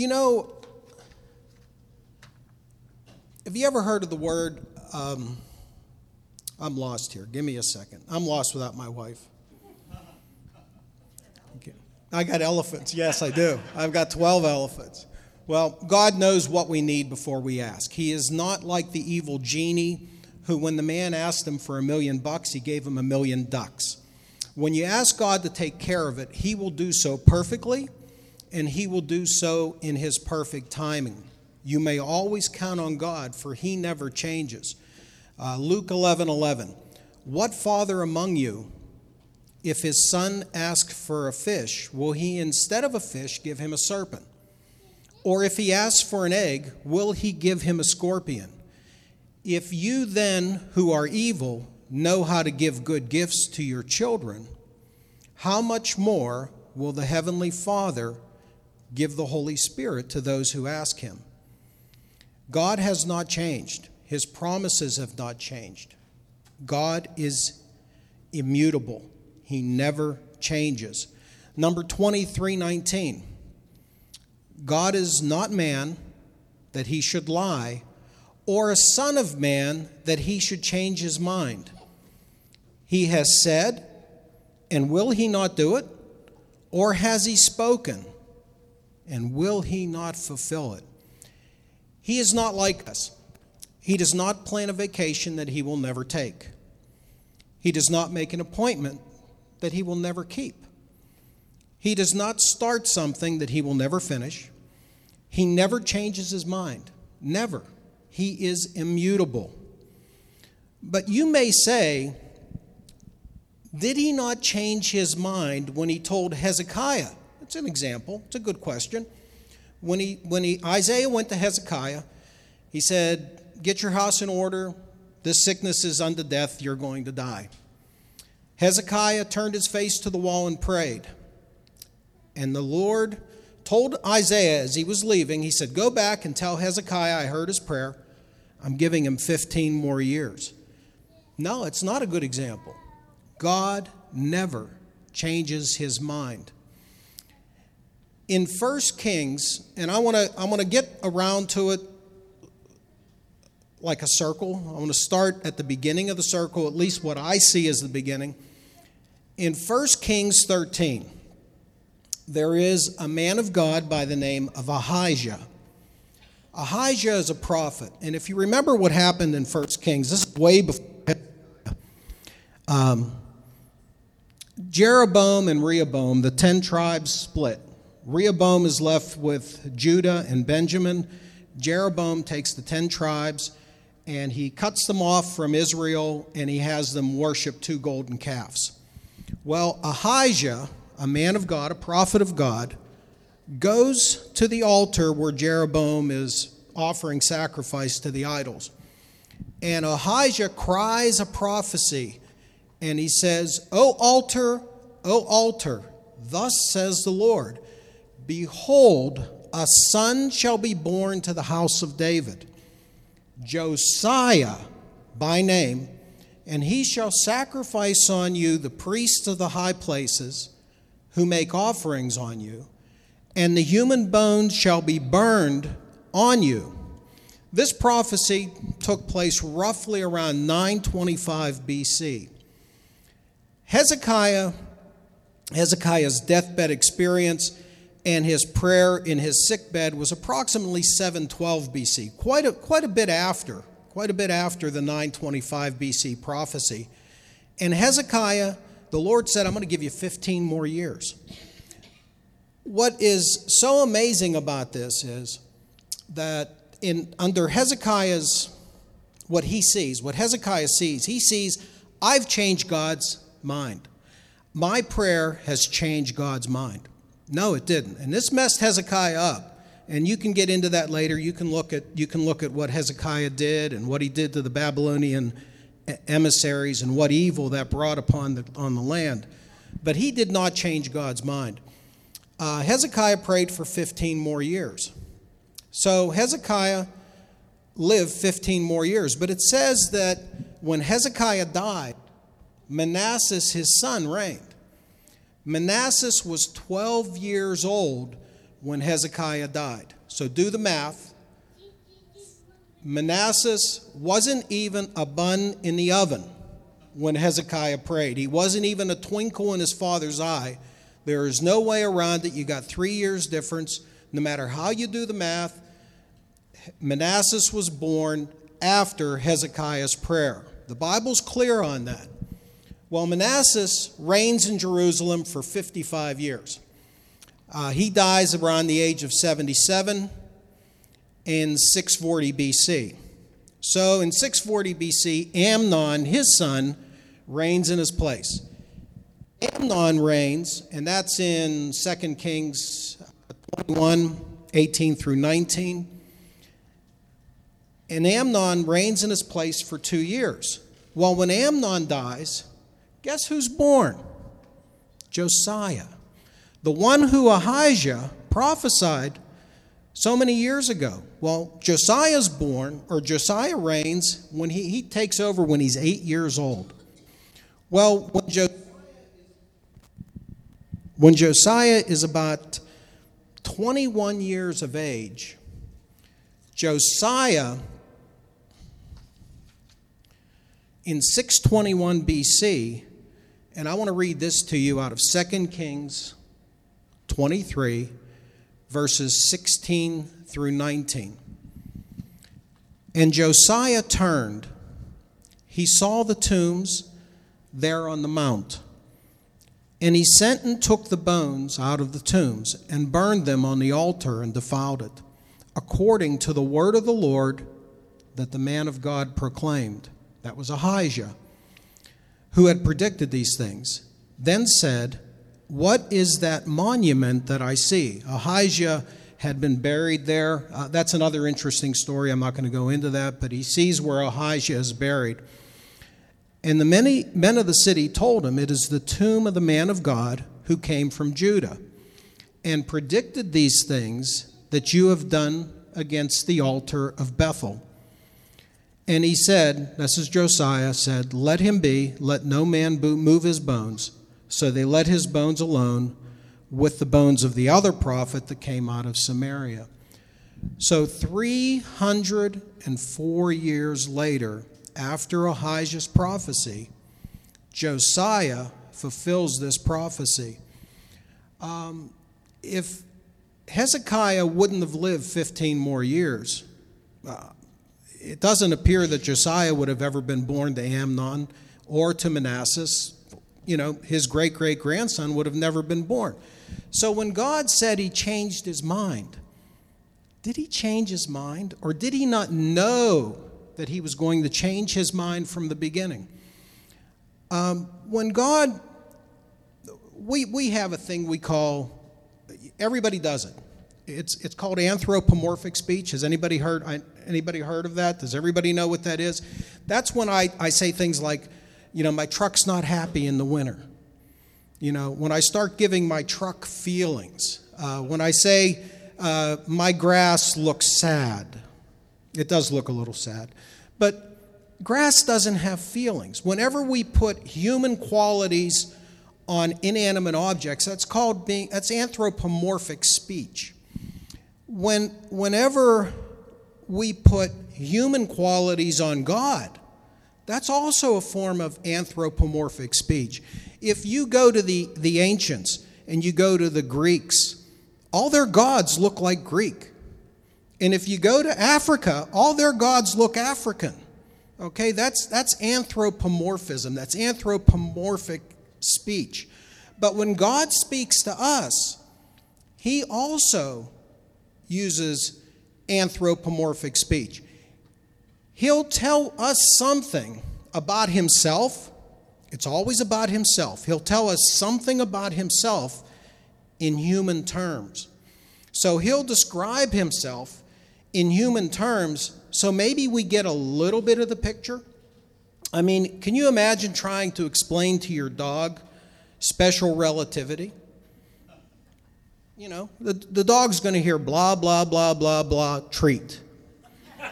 Do you know? Have you ever heard of the word? Um, I'm lost here. Give me a second. I'm lost without my wife. I got elephants. Yes, I do. I've got 12 elephants. Well, God knows what we need before we ask. He is not like the evil genie who, when the man asked him for a million bucks, he gave him a million ducks. When you ask God to take care of it, He will do so perfectly and He will do so in His perfect timing. You may always count on God, for He never changes. Uh, Luke 11 11. What father among you, if his son asks for a fish, will he instead of a fish give him a serpent? Or if he asks for an egg, will he give him a scorpion? If you then, who are evil, know how to give good gifts to your children, how much more will the Heavenly Father give the Holy Spirit to those who ask Him? God has not changed, His promises have not changed. God is immutable, He never changes. Number 2319. God is not man that he should lie, or a son of man that he should change his mind. He has said, and will he not do it? Or has he spoken, and will he not fulfill it? He is not like us. He does not plan a vacation that he will never take. He does not make an appointment that he will never keep. He does not start something that he will never finish. He never changes his mind. Never. He is immutable. But you may say, did he not change his mind when he told Hezekiah? It's an example. It's a good question. When he when he Isaiah went to Hezekiah, he said, "Get your house in order. This sickness is unto death. You're going to die." Hezekiah turned his face to the wall and prayed. And the Lord told Isaiah as he was leaving, he said, Go back and tell Hezekiah I heard his prayer. I'm giving him 15 more years. No, it's not a good example. God never changes his mind. In 1 Kings, and I want to I want to get around to it like a circle. I want to start at the beginning of the circle, at least what I see as the beginning. In 1 Kings 13, there is a man of God by the name of Ahijah. Ahijah is a prophet. And if you remember what happened in 1 Kings, this is way before. Um, Jeroboam and Rehoboam, the ten tribes split. Rehoboam is left with Judah and Benjamin. Jeroboam takes the ten tribes and he cuts them off from Israel and he has them worship two golden calves. Well, Ahijah, a man of God, a prophet of God, goes to the altar where Jeroboam is offering sacrifice to the idols. And Ahijah cries a prophecy and he says, O altar, O altar, thus says the Lord, behold, a son shall be born to the house of David, Josiah by name, and he shall sacrifice on you the priests of the high places who make offerings on you, and the human bones shall be burned on you. This prophecy took place roughly around 925 BC. Hezekiah, Hezekiah's deathbed experience and his prayer in his sickbed was approximately 712 BC, quite a, quite a bit after, quite a bit after the 925 BC prophecy. And Hezekiah, the Lord said, I'm going to give you 15 more years. What is so amazing about this is that in under Hezekiah's what he sees, what Hezekiah sees, he sees, I've changed God's mind. My prayer has changed God's mind. No, it didn't. And this messed Hezekiah up. And you can get into that later. You can look at you can look at what Hezekiah did and what he did to the Babylonian emissaries and what evil that brought upon the on the land. But he did not change God's mind. Uh, Hezekiah prayed for 15 more years. So Hezekiah lived 15 more years. But it says that when Hezekiah died, Manasseh, his son, reigned. Manasseh was 12 years old when Hezekiah died. So do the math. Manassas wasn't even a bun in the oven when Hezekiah prayed. He wasn't even a twinkle in his father's eye. There is no way around it. You got three years difference. No matter how you do the math, Manassas was born after Hezekiah's prayer. The Bible's clear on that. Well, Manasseh reigns in Jerusalem for 55 years. Uh, he dies around the age of 77 in 640 BC. So in 640 BC, Amnon, his son, reigns in his place. Amnon reigns, and that's in 2 Kings 21 18 through 19. And Amnon reigns in his place for two years. Well, when Amnon dies, Guess who's born? Josiah, the one who Ahijah prophesied so many years ago. Well, Josiah's born, or Josiah reigns when he, he takes over when he's eight years old. Well, when, jo- when Josiah is about 21 years of age, Josiah in 621 BC and I want to read this to you out of 2 Kings 23, verses 16 through 19. And Josiah turned. He saw the tombs there on the mount. And he sent and took the bones out of the tombs and burned them on the altar and defiled it, according to the word of the Lord that the man of God proclaimed. That was Ahijah who had predicted these things, then said, What is that monument that I see? Ahijah had been buried there. Uh, that's another interesting story. I'm not going to go into that, but he sees where Ahijah is buried. And the many men of the city told him, It is the tomb of the man of God who came from Judah, and predicted these things that you have done against the altar of Bethel. And he said, This is Josiah, said, Let him be, let no man move his bones. So they let his bones alone with the bones of the other prophet that came out of Samaria. So 304 years later, after Ahijah's prophecy, Josiah fulfills this prophecy. Um, if Hezekiah wouldn't have lived 15 more years, uh, it doesn't appear that Josiah would have ever been born to Amnon or to Manasseh. You know, his great great grandson would have never been born. So when God said he changed his mind, did he change his mind or did he not know that he was going to change his mind from the beginning? Um, when God, we, we have a thing we call, everybody does it. It's, it's called anthropomorphic speech. Has anybody heard, anybody heard of that? Does everybody know what that is? That's when I, I say things like, you know, my truck's not happy in the winter. You know, when I start giving my truck feelings, uh, when I say uh, my grass looks sad, it does look a little sad, but grass doesn't have feelings. Whenever we put human qualities on inanimate objects, that's called being, that's anthropomorphic speech when, whenever we put human qualities on God, that's also a form of anthropomorphic speech. If you go to the, the ancients and you go to the Greeks, all their gods look like Greek. And if you go to Africa, all their gods look African. Okay, that's, that's anthropomorphism, that's anthropomorphic speech. But when God speaks to us, He also uses anthropomorphic speech. He'll tell us something about himself. It's always about himself. He'll tell us something about himself in human terms. So he'll describe himself in human terms, so maybe we get a little bit of the picture. I mean, can you imagine trying to explain to your dog special relativity? You know, the, the dog's going to hear blah, blah, blah, blah, blah, treat.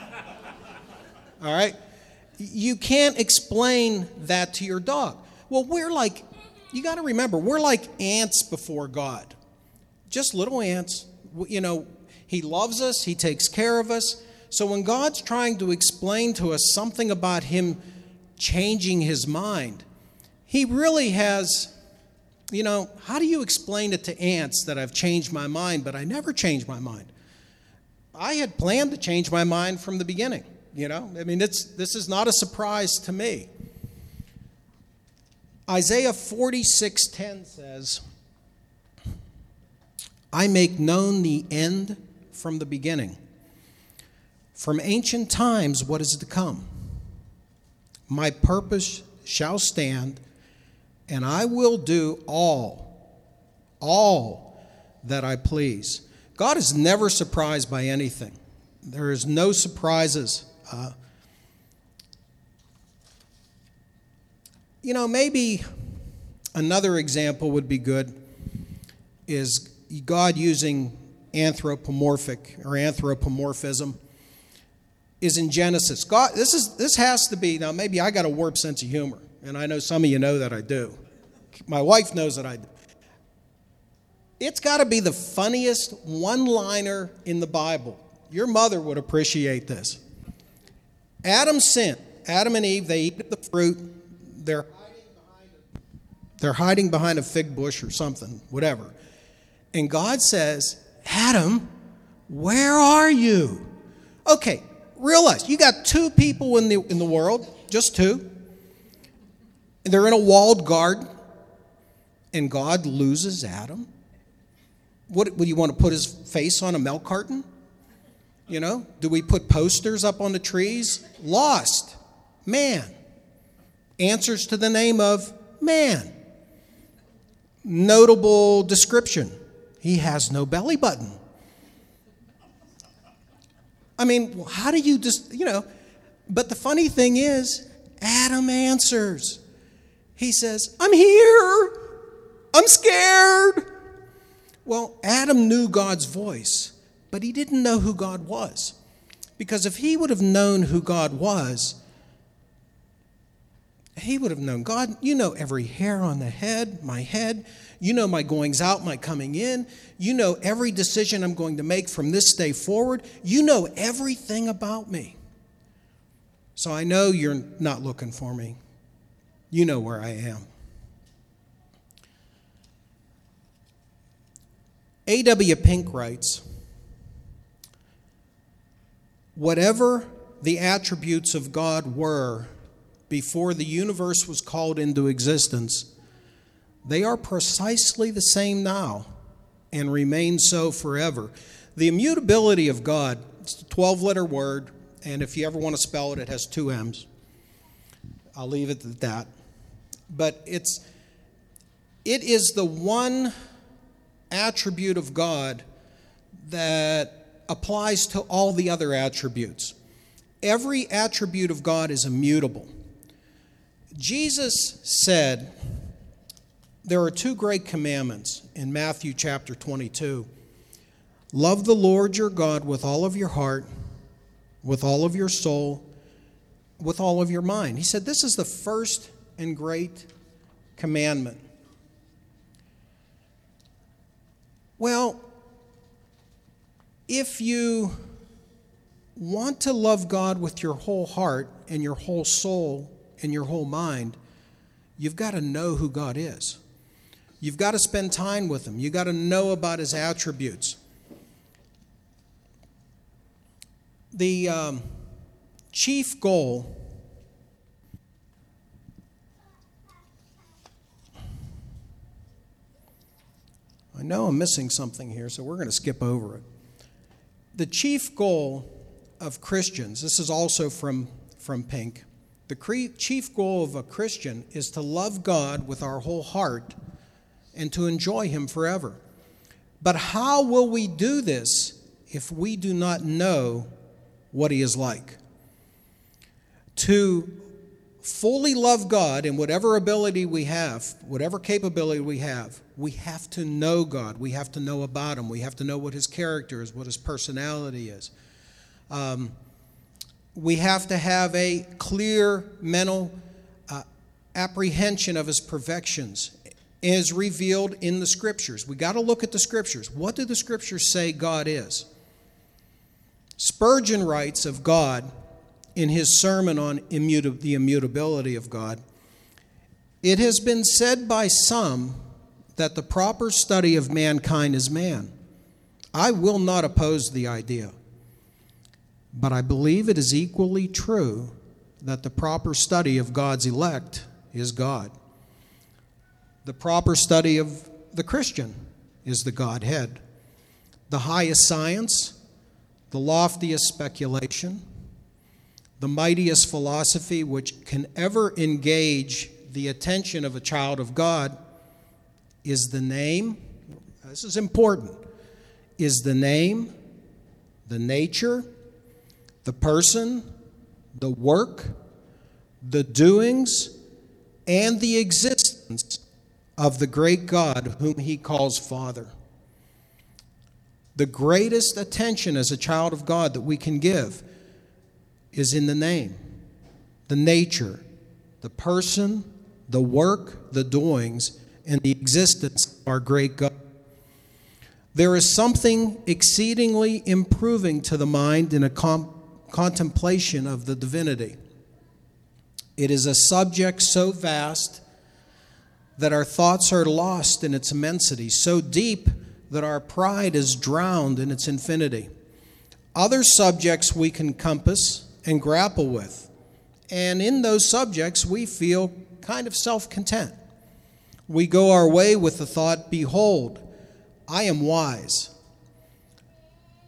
All right? You can't explain that to your dog. Well, we're like, you got to remember, we're like ants before God. Just little ants. You know, He loves us, He takes care of us. So when God's trying to explain to us something about Him changing His mind, He really has, you know, how do you explain it to ants that I've changed my mind, but I never changed my mind? I had planned to change my mind from the beginning. You know, I mean, it's, this is not a surprise to me. Isaiah 46:10 says, I make known the end from the beginning, from ancient times what is to come. My purpose shall stand, and I will do all, all that I please. God is never surprised by anything. There is no surprises. Uh, you know, maybe another example would be good is God using anthropomorphic or anthropomorphism is in Genesis. God, this is this has to be now. Maybe I got a warped sense of humor, and I know some of you know that I do. My wife knows that I do. It's got to be the funniest one-liner in the Bible. Your mother would appreciate this. Adam sinned. Adam and Eve, they eat the fruit. They're they're hiding behind a fig bush or something, whatever. And God says, Adam, where are you? Okay, realize you got two people in the, in the world, just two. They're in a walled garden, and God loses Adam. What would you want to put his face on a milk carton? You know, do we put posters up on the trees? Lost. Man. Answers to the name of man. Notable description he has no belly button. I mean, how do you just, you know? But the funny thing is, Adam answers. He says, I'm here. I'm scared. Well, Adam knew God's voice, but he didn't know who God was. Because if he would have known who God was, he would have known God, you know every hair on the head, my head. You know my goings out, my coming in. You know every decision I'm going to make from this day forward. You know everything about me. So I know you're not looking for me. You know where I am. A.W. Pink writes Whatever the attributes of God were before the universe was called into existence, they are precisely the same now and remain so forever. The immutability of God, it's a 12 letter word, and if you ever want to spell it, it has two M's. I'll leave it at that. But it's it is the one attribute of God that applies to all the other attributes. Every attribute of God is immutable. Jesus said, there are two great commandments in Matthew chapter 22. Love the Lord your God with all of your heart, with all of your soul, with all of your mind. He said, This is the first and great commandment. Well, if you want to love God with your whole heart and your whole soul and your whole mind, you've got to know who God is. You've got to spend time with him. You've got to know about his attributes. The um, chief goal I know I'm missing something here, so we're going to skip over it. The chief goal of Christians, this is also from, from Pink, the cre- chief goal of a Christian is to love God with our whole heart and to enjoy Him forever. But how will we do this if we do not know what He is like? To fully love God in whatever ability we have, whatever capability we have, we have to know God. We have to know about Him. We have to know what His character is, what His personality is. Um, we have to have a clear mental uh, apprehension of His perfections as revealed in the scriptures. We got to look at the scriptures. What do the scriptures say God is? Spurgeon writes of God in his sermon on immuta- the immutability of God It has been said by some that the proper study of mankind is man. I will not oppose the idea, but I believe it is equally true that the proper study of God's elect is God. The proper study of the Christian is the Godhead. The highest science, the loftiest speculation, the mightiest philosophy which can ever engage the attention of a child of God is the name, this is important, is the name, the nature, the person, the work, the doings, and the existence of the great God whom he calls Father. The greatest attention as a child of God that we can give is in the name, the nature, the person, the work, the doings, and the existence of our great God. There is something exceedingly improving to the mind in a com- contemplation of the divinity. It is a subject so vast that our thoughts are lost in its immensity, so deep that our pride is drowned in its infinity. Other subjects we can compass and grapple with, and in those subjects we feel kind of self content. We go our way with the thought, Behold, I am wise.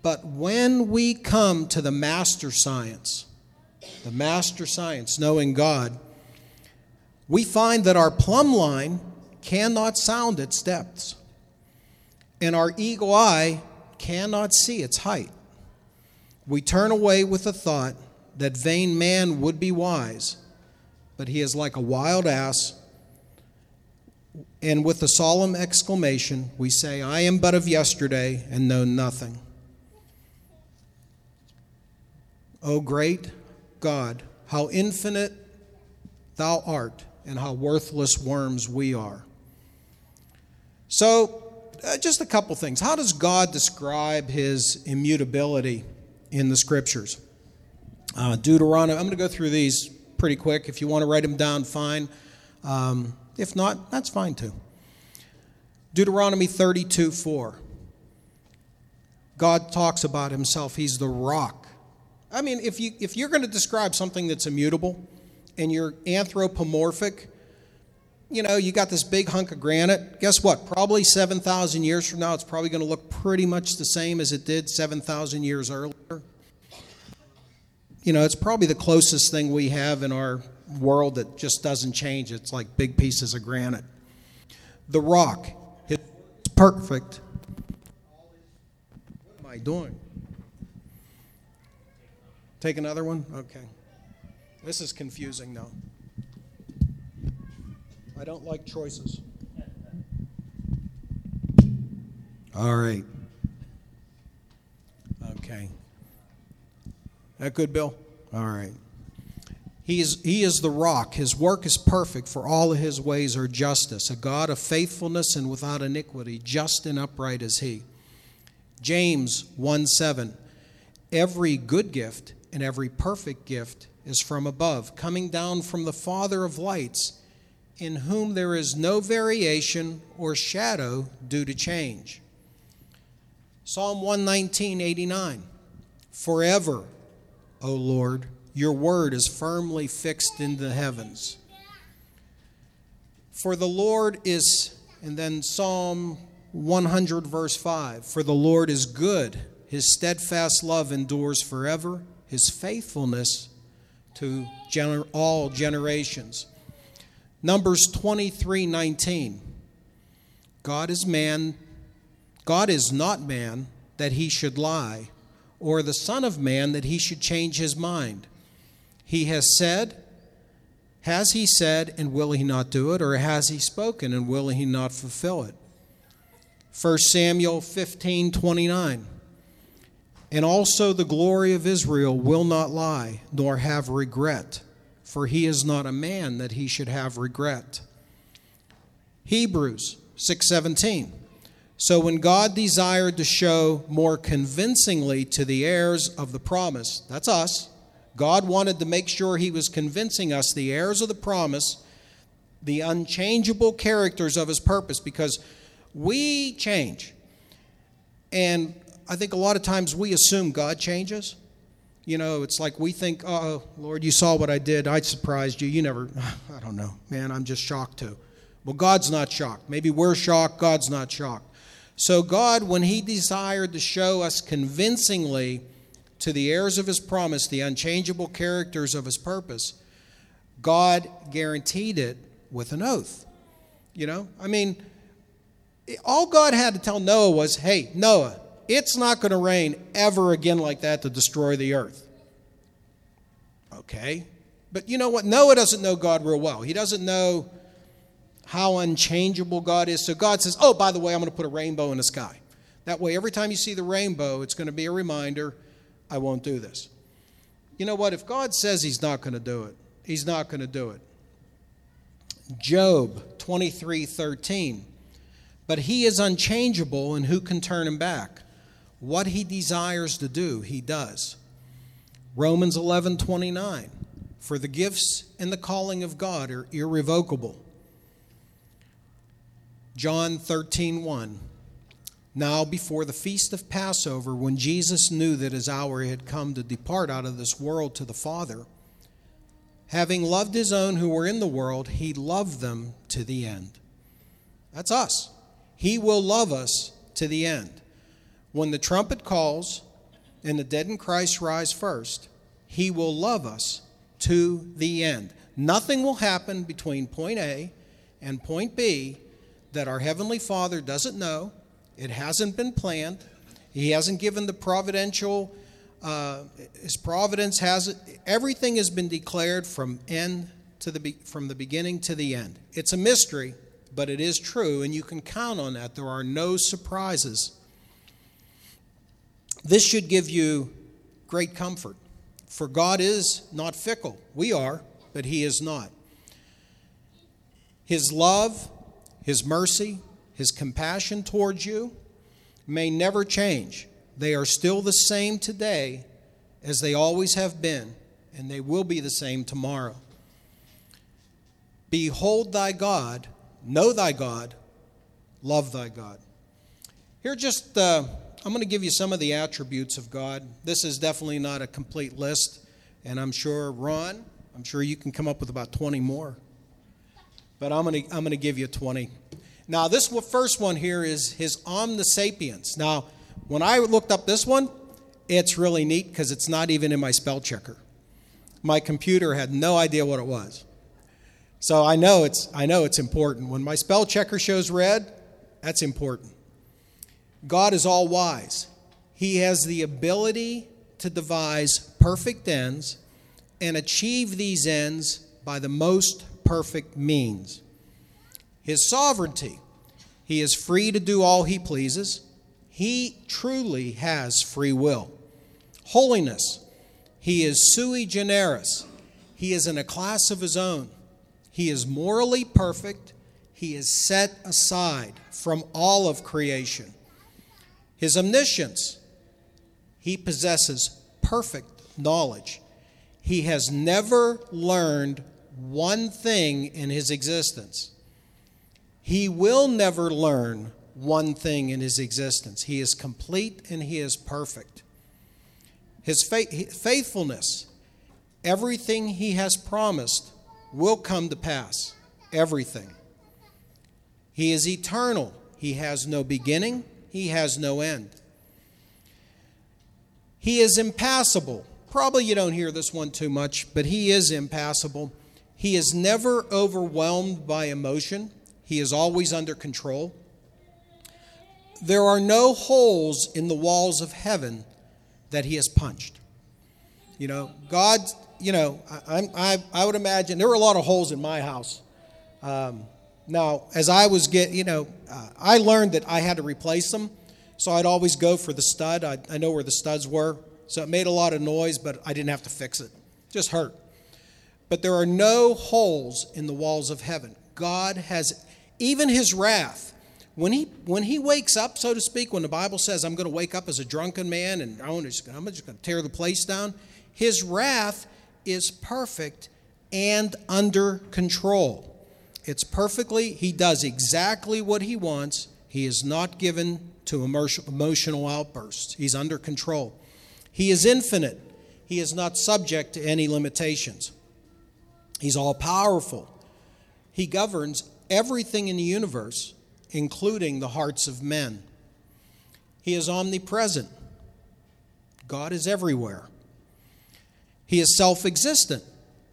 But when we come to the master science, the master science, knowing God, we find that our plumb line cannot sound its depths, and our eagle eye cannot see its height. We turn away with the thought that vain man would be wise, but he is like a wild ass. And with a solemn exclamation, we say, I am but of yesterday and know nothing. O great God, how infinite thou art, and how worthless worms we are. So, uh, just a couple things. How does God describe his immutability in the scriptures? Uh, Deuteronomy, I'm going to go through these pretty quick. If you want to write them down, fine. Um, if not, that's fine too. Deuteronomy 32 4. God talks about himself. He's the rock. I mean, if, you, if you're going to describe something that's immutable and you're anthropomorphic, you know, you got this big hunk of granite. Guess what? Probably 7,000 years from now, it's probably going to look pretty much the same as it did 7,000 years earlier. You know, it's probably the closest thing we have in our world that just doesn't change. It's like big pieces of granite. The rock, it's perfect. What am I doing? Take another one? Okay. This is confusing though. I don't like choices. All right. Okay. That good, Bill? All right. He is, he is the rock. His work is perfect, for all his ways are justice. A God of faithfulness and without iniquity, just and upright is he. James 1 7. Every good gift and every perfect gift is from above, coming down from the Father of lights in whom there is no variation or shadow due to change. Psalm 119, 89. Forever, O Lord, your word is firmly fixed in the heavens. For the Lord is, and then Psalm 100, verse 5 For the Lord is good, his steadfast love endures forever, his faithfulness to gener- all generations. Numbers 23 19. God is man, God is not man that he should lie, or the Son of Man that he should change his mind. He has said, has he said, and will he not do it? Or has he spoken, and will he not fulfill it? 1 Samuel 15 29. And also the glory of Israel will not lie, nor have regret for he is not a man that he should have regret. Hebrews 6:17. So when God desired to show more convincingly to the heirs of the promise, that's us. God wanted to make sure he was convincing us the heirs of the promise the unchangeable characters of his purpose because we change. And I think a lot of times we assume God changes. You know, it's like we think, oh, Lord, you saw what I did. I surprised you. You never, I don't know. Man, I'm just shocked too. Well, God's not shocked. Maybe we're shocked. God's not shocked. So, God, when He desired to show us convincingly to the heirs of His promise the unchangeable characters of His purpose, God guaranteed it with an oath. You know, I mean, all God had to tell Noah was, hey, Noah, it's not going to rain ever again like that to destroy the earth. Okay. But you know what? Noah doesn't know God real well. He doesn't know how unchangeable God is. So God says, oh, by the way, I'm going to put a rainbow in the sky. That way, every time you see the rainbow, it's going to be a reminder I won't do this. You know what? If God says He's not going to do it, He's not going to do it. Job 23 13. But he is unchangeable, and who can turn him back? What he desires to do, he does. Romans 11 29. For the gifts and the calling of God are irrevocable. John 13 1. Now, before the feast of Passover, when Jesus knew that his hour had come to depart out of this world to the Father, Having loved his own who were in the world, he loved them to the end. That's us. He will love us to the end. When the trumpet calls and the dead in Christ rise first, he will love us to the end. Nothing will happen between point A and point B that our Heavenly Father doesn't know. It hasn't been planned. He hasn't given the providential uh, his providence has. Everything has been declared from end to the from the beginning to the end. It's a mystery, but it is true, and you can count on that. There are no surprises. This should give you great comfort, for God is not fickle. We are, but He is not. His love, His mercy, His compassion towards you may never change. They are still the same today as they always have been, and they will be the same tomorrow. Behold thy God, know thy God, love thy God. Here, just uh, I'm going to give you some of the attributes of God. This is definitely not a complete list, and I'm sure, Ron, I'm sure you can come up with about 20 more. But I'm going to, I'm going to give you 20. Now, this first one here is his omnisapience. Now, when I looked up this one, it's really neat because it's not even in my spell checker. My computer had no idea what it was. So I know it's I know it's important. When my spell checker shows red, that's important. God is all wise. He has the ability to devise perfect ends and achieve these ends by the most perfect means. His sovereignty. He is free to do all he pleases. He truly has free will. Holiness, he is sui generis. He is in a class of his own. He is morally perfect. He is set aside from all of creation. His omniscience, he possesses perfect knowledge. He has never learned one thing in his existence. He will never learn one thing in his existence. He is complete and he is perfect. His faithfulness, everything he has promised will come to pass. Everything. He is eternal. He has no beginning, he has no end. He is impassible. Probably you don't hear this one too much, but he is impassible. He is never overwhelmed by emotion. He is always under control. There are no holes in the walls of heaven that he has punched. You know, God, you know, I, I, I would imagine there were a lot of holes in my house. Um, now, as I was get, you know, uh, I learned that I had to replace them, so I'd always go for the stud. I, I know where the studs were, so it made a lot of noise, but I didn't have to fix it just hurt. But there are no holes in the walls of heaven. God has even his wrath. When he, when he wakes up, so to speak, when the Bible says, I'm going to wake up as a drunken man and I'm just, going to tear the place down, his wrath is perfect and under control. It's perfectly, he does exactly what he wants. He is not given to emotional outbursts, he's under control. He is infinite, he is not subject to any limitations. He's all powerful. He governs everything in the universe, including the hearts of men. He is omnipresent. God is everywhere. He is self existent.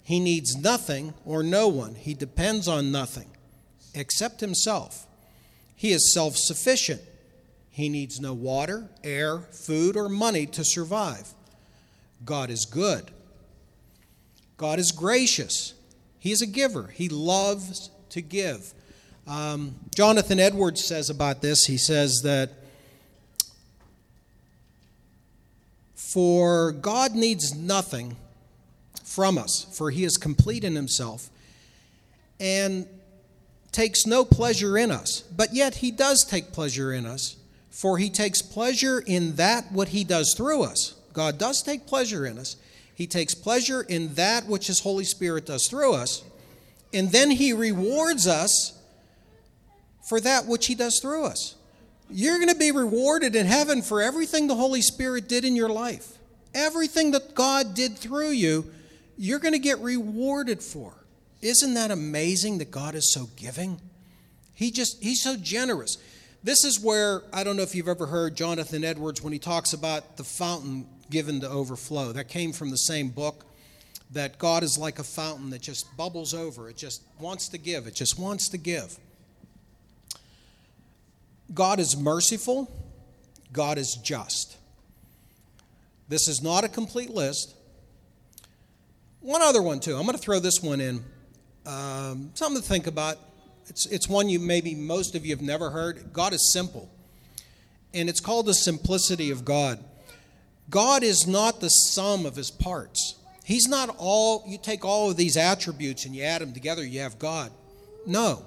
He needs nothing or no one. He depends on nothing except himself. He is self sufficient. He needs no water, air, food, or money to survive. God is good. God is gracious. He is a giver. He loves to give. Um, Jonathan Edwards says about this, he says that for God needs nothing from us, for he is complete in himself and takes no pleasure in us. But yet he does take pleasure in us, for he takes pleasure in that what he does through us. God does take pleasure in us. He takes pleasure in that which his Holy Spirit does through us. And then he rewards us for that which he does through us. You're going to be rewarded in heaven for everything the Holy Spirit did in your life. Everything that God did through you you're going to get rewarded for. Isn't that amazing that God is so giving? He just, he's so generous. This is where, I don't know if you've ever heard Jonathan Edwards when he talks about the fountain given to overflow. That came from the same book that God is like a fountain that just bubbles over. It just wants to give, it just wants to give. God is merciful, God is just. This is not a complete list. One other one, too. I'm going to throw this one in. Um, something to think about. It's, it's one you maybe most of you have never heard. God is simple. And it's called the simplicity of God. God is not the sum of his parts. He's not all, you take all of these attributes and you add them together, you have God. No,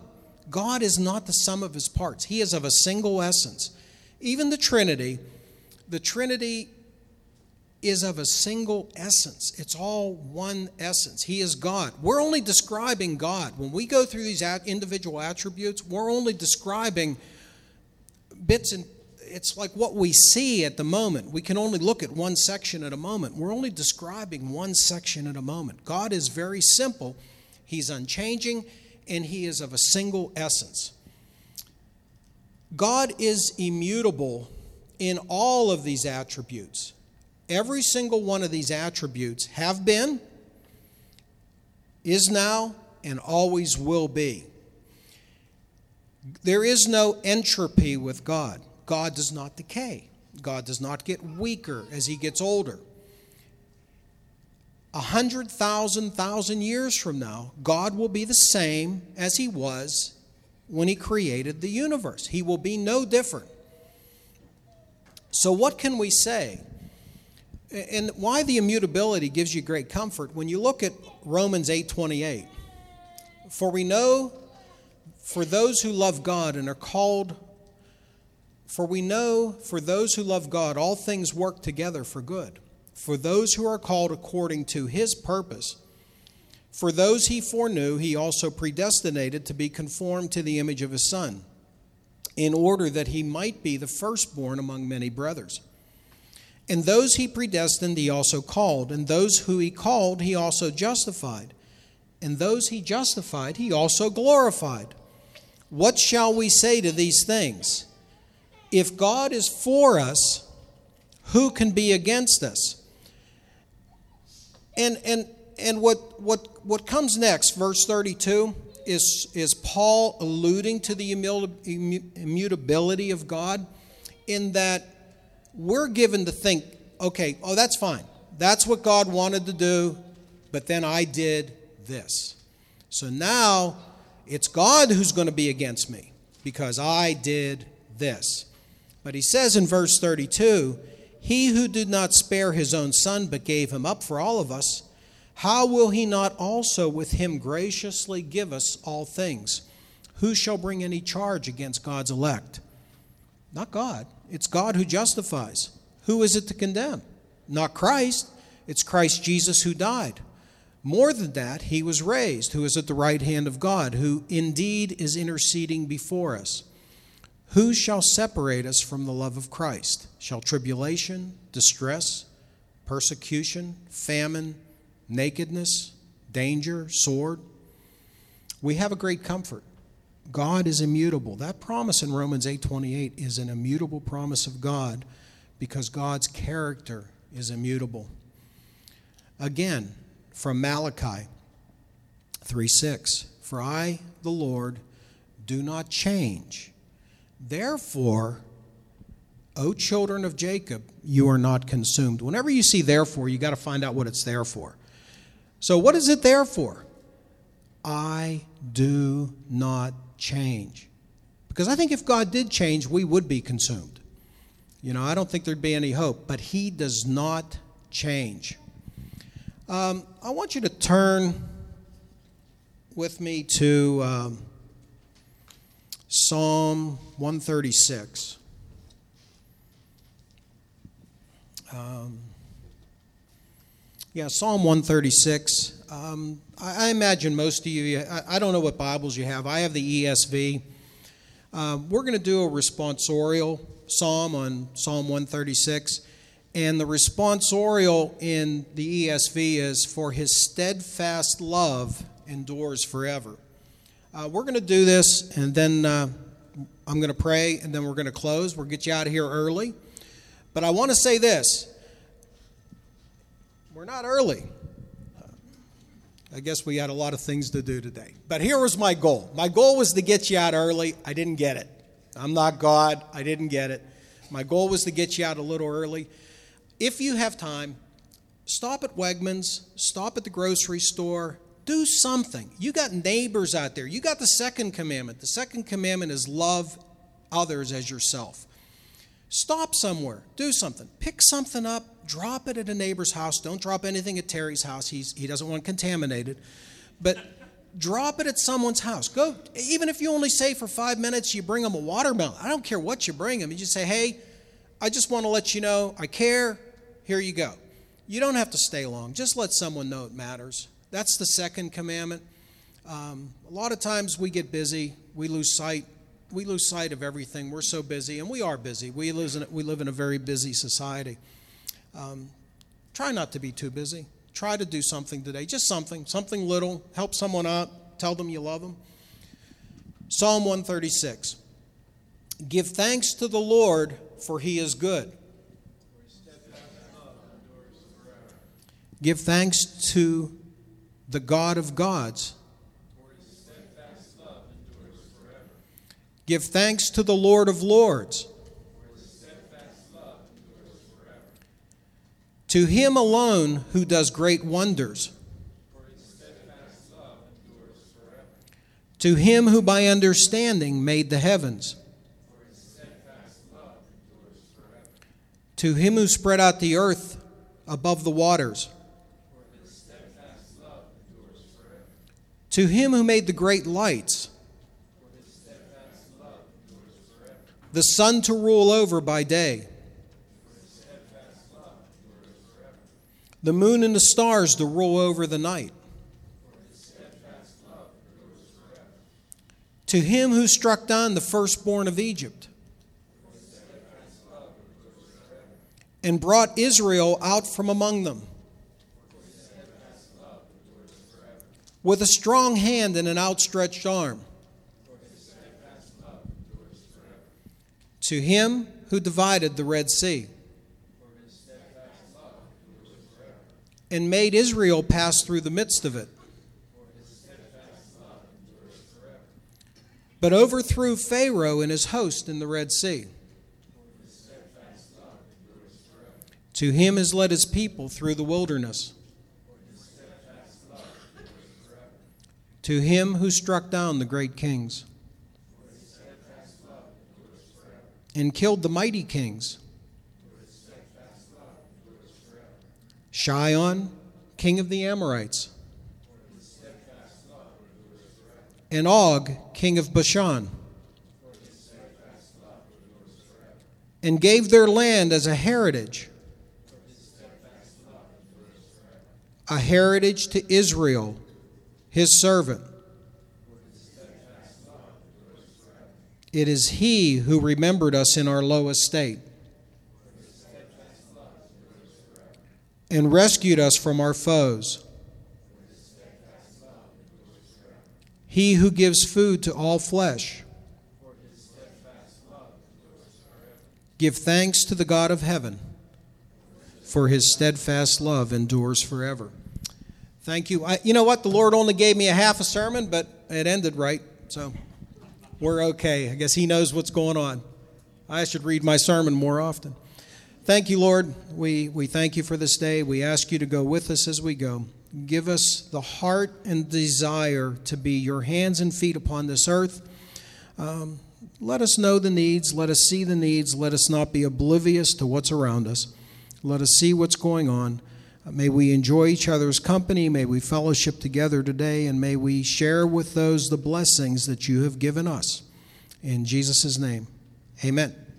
God is not the sum of his parts. He is of a single essence. Even the Trinity, the Trinity is of a single essence. It's all one essence. He is God. We're only describing God. When we go through these individual attributes, we're only describing bits and it's like what we see at the moment. We can only look at one section at a moment. We're only describing one section at a moment. God is very simple, He's unchanging, and He is of a single essence. God is immutable in all of these attributes. Every single one of these attributes have been, is now, and always will be. There is no entropy with God. God does not decay. God does not get weaker as he gets older. A hundred thousand thousand years from now, God will be the same as he was when he created the universe. He will be no different. So, what can we say? And why the immutability gives you great comfort when you look at Romans 8:28. For we know for those who love God and are called for we know for those who love God all things work together for good for those who are called according to his purpose. For those he foreknew, he also predestinated to be conformed to the image of his Son, in order that he might be the firstborn among many brothers. And those he predestined, he also called. And those who he called, he also justified. And those he justified, he also glorified. What shall we say to these things? If God is for us, who can be against us? And, and, and what, what, what comes next, verse 32, is, is Paul alluding to the immutability of God in that we're given to think, okay, oh, that's fine. That's what God wanted to do, but then I did this. So now it's God who's going to be against me because I did this. But he says in verse 32 He who did not spare his own son, but gave him up for all of us, how will he not also with him graciously give us all things? Who shall bring any charge against God's elect? Not God. It's God who justifies. Who is it to condemn? Not Christ. It's Christ Jesus who died. More than that, he was raised, who is at the right hand of God, who indeed is interceding before us. Who shall separate us from the love of Christ? Shall tribulation, distress, persecution, famine, nakedness, danger, sword? We have a great comfort. God is immutable. That promise in Romans 8:28 is an immutable promise of God because God's character is immutable. Again, from Malachi 3:6, "For I, the Lord, do not change. Therefore, O children of Jacob, you are not consumed." Whenever you see therefore, you got to find out what it's there for. So what is it there for? I do not change. Because I think if God did change, we would be consumed. You know, I don't think there'd be any hope, but He does not change. Um, I want you to turn with me to um, Psalm 136. Um, yeah, Psalm 136. Um, I, I, imagine most of you, I, I, don't know what Bibles you have. I have the ESV. Um, we're going to do a responsorial psalm on Psalm 136. And the responsorial in the ESV is, For his steadfast love endures forever. Uh, we're going to do this, and then uh, I'm going to pray, and then we're going to close. We'll get you out of here early. But I want to say this we're not early. I guess we had a lot of things to do today. But here was my goal. My goal was to get you out early. I didn't get it. I'm not God. I didn't get it. My goal was to get you out a little early. If you have time, stop at Wegmans, stop at the grocery store, do something. You got neighbors out there. You got the second commandment. The second commandment is love others as yourself. Stop somewhere, do something. Pick something up, drop it at a neighbor's house. Don't drop anything at Terry's house. He's, he doesn't want contaminated. But drop it at someone's house. Go, even if you only say for five minutes, you bring them a watermelon. I don't care what you bring them. You just say, hey, I just want to let you know I care. Here you go. You don't have to stay long. Just let someone know it matters. That's the second commandment. Um, a lot of times we get busy, we lose sight. We lose sight of everything. We're so busy, and we are busy. We, live in, we live in a very busy society. Um, try not to be too busy. Try to do something today, just something, something little. Help someone out. Tell them you love them. Psalm 136 Give thanks to the Lord, for he is good. Give thanks to the God of gods. Give thanks to the Lord of lords. To him alone who does great wonders. To him who by understanding made the heavens. To him who spread out the earth above the waters. To him who made the great lights. The sun to rule over by day the moon and the stars to rule over the night. To him who struck down the firstborn of Egypt and brought Israel out from among them with a strong hand and an outstretched arm. To him who divided the Red Sea and made Israel pass through the midst of it. But overthrew Pharaoh and his host in the Red Sea. To him has led his people through the wilderness. To him who struck down the great kings and killed the mighty kings. Sihon, king of the Amorites, and Og, king of Bashan, and gave their land as a heritage, a heritage to Israel, his servant. It is he who remembered us in our low estate and rescued us from our foes. He who gives food to all flesh. Give thanks to the God of heaven, for his steadfast love endures forever. Thank you. I, you know what? The Lord only gave me a half a sermon, but it ended right, so we're okay. I guess he knows what's going on. I should read my sermon more often. Thank you, Lord. We, we thank you for this day. We ask you to go with us as we go. Give us the heart and desire to be your hands and feet upon this earth. Um, let us know the needs. Let us see the needs. Let us not be oblivious to what's around us. Let us see what's going on. Uh, may we enjoy each other's company. May we fellowship together today. And may we share with those the blessings that you have given us. In Jesus' name, amen.